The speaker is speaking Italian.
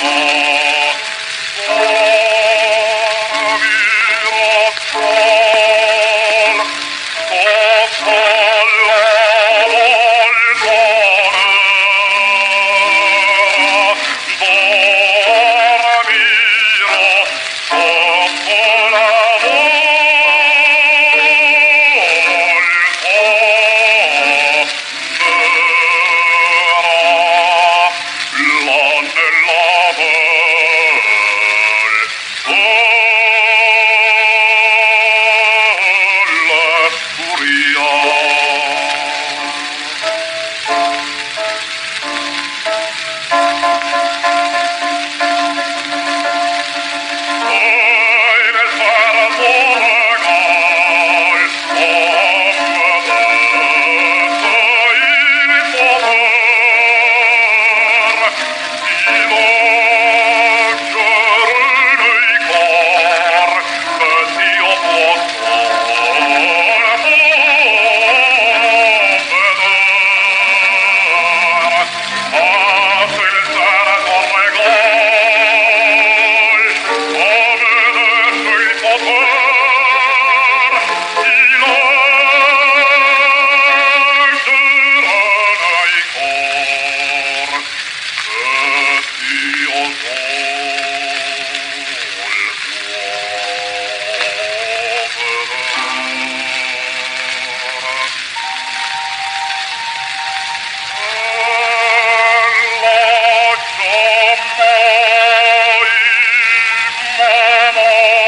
Oh. come on.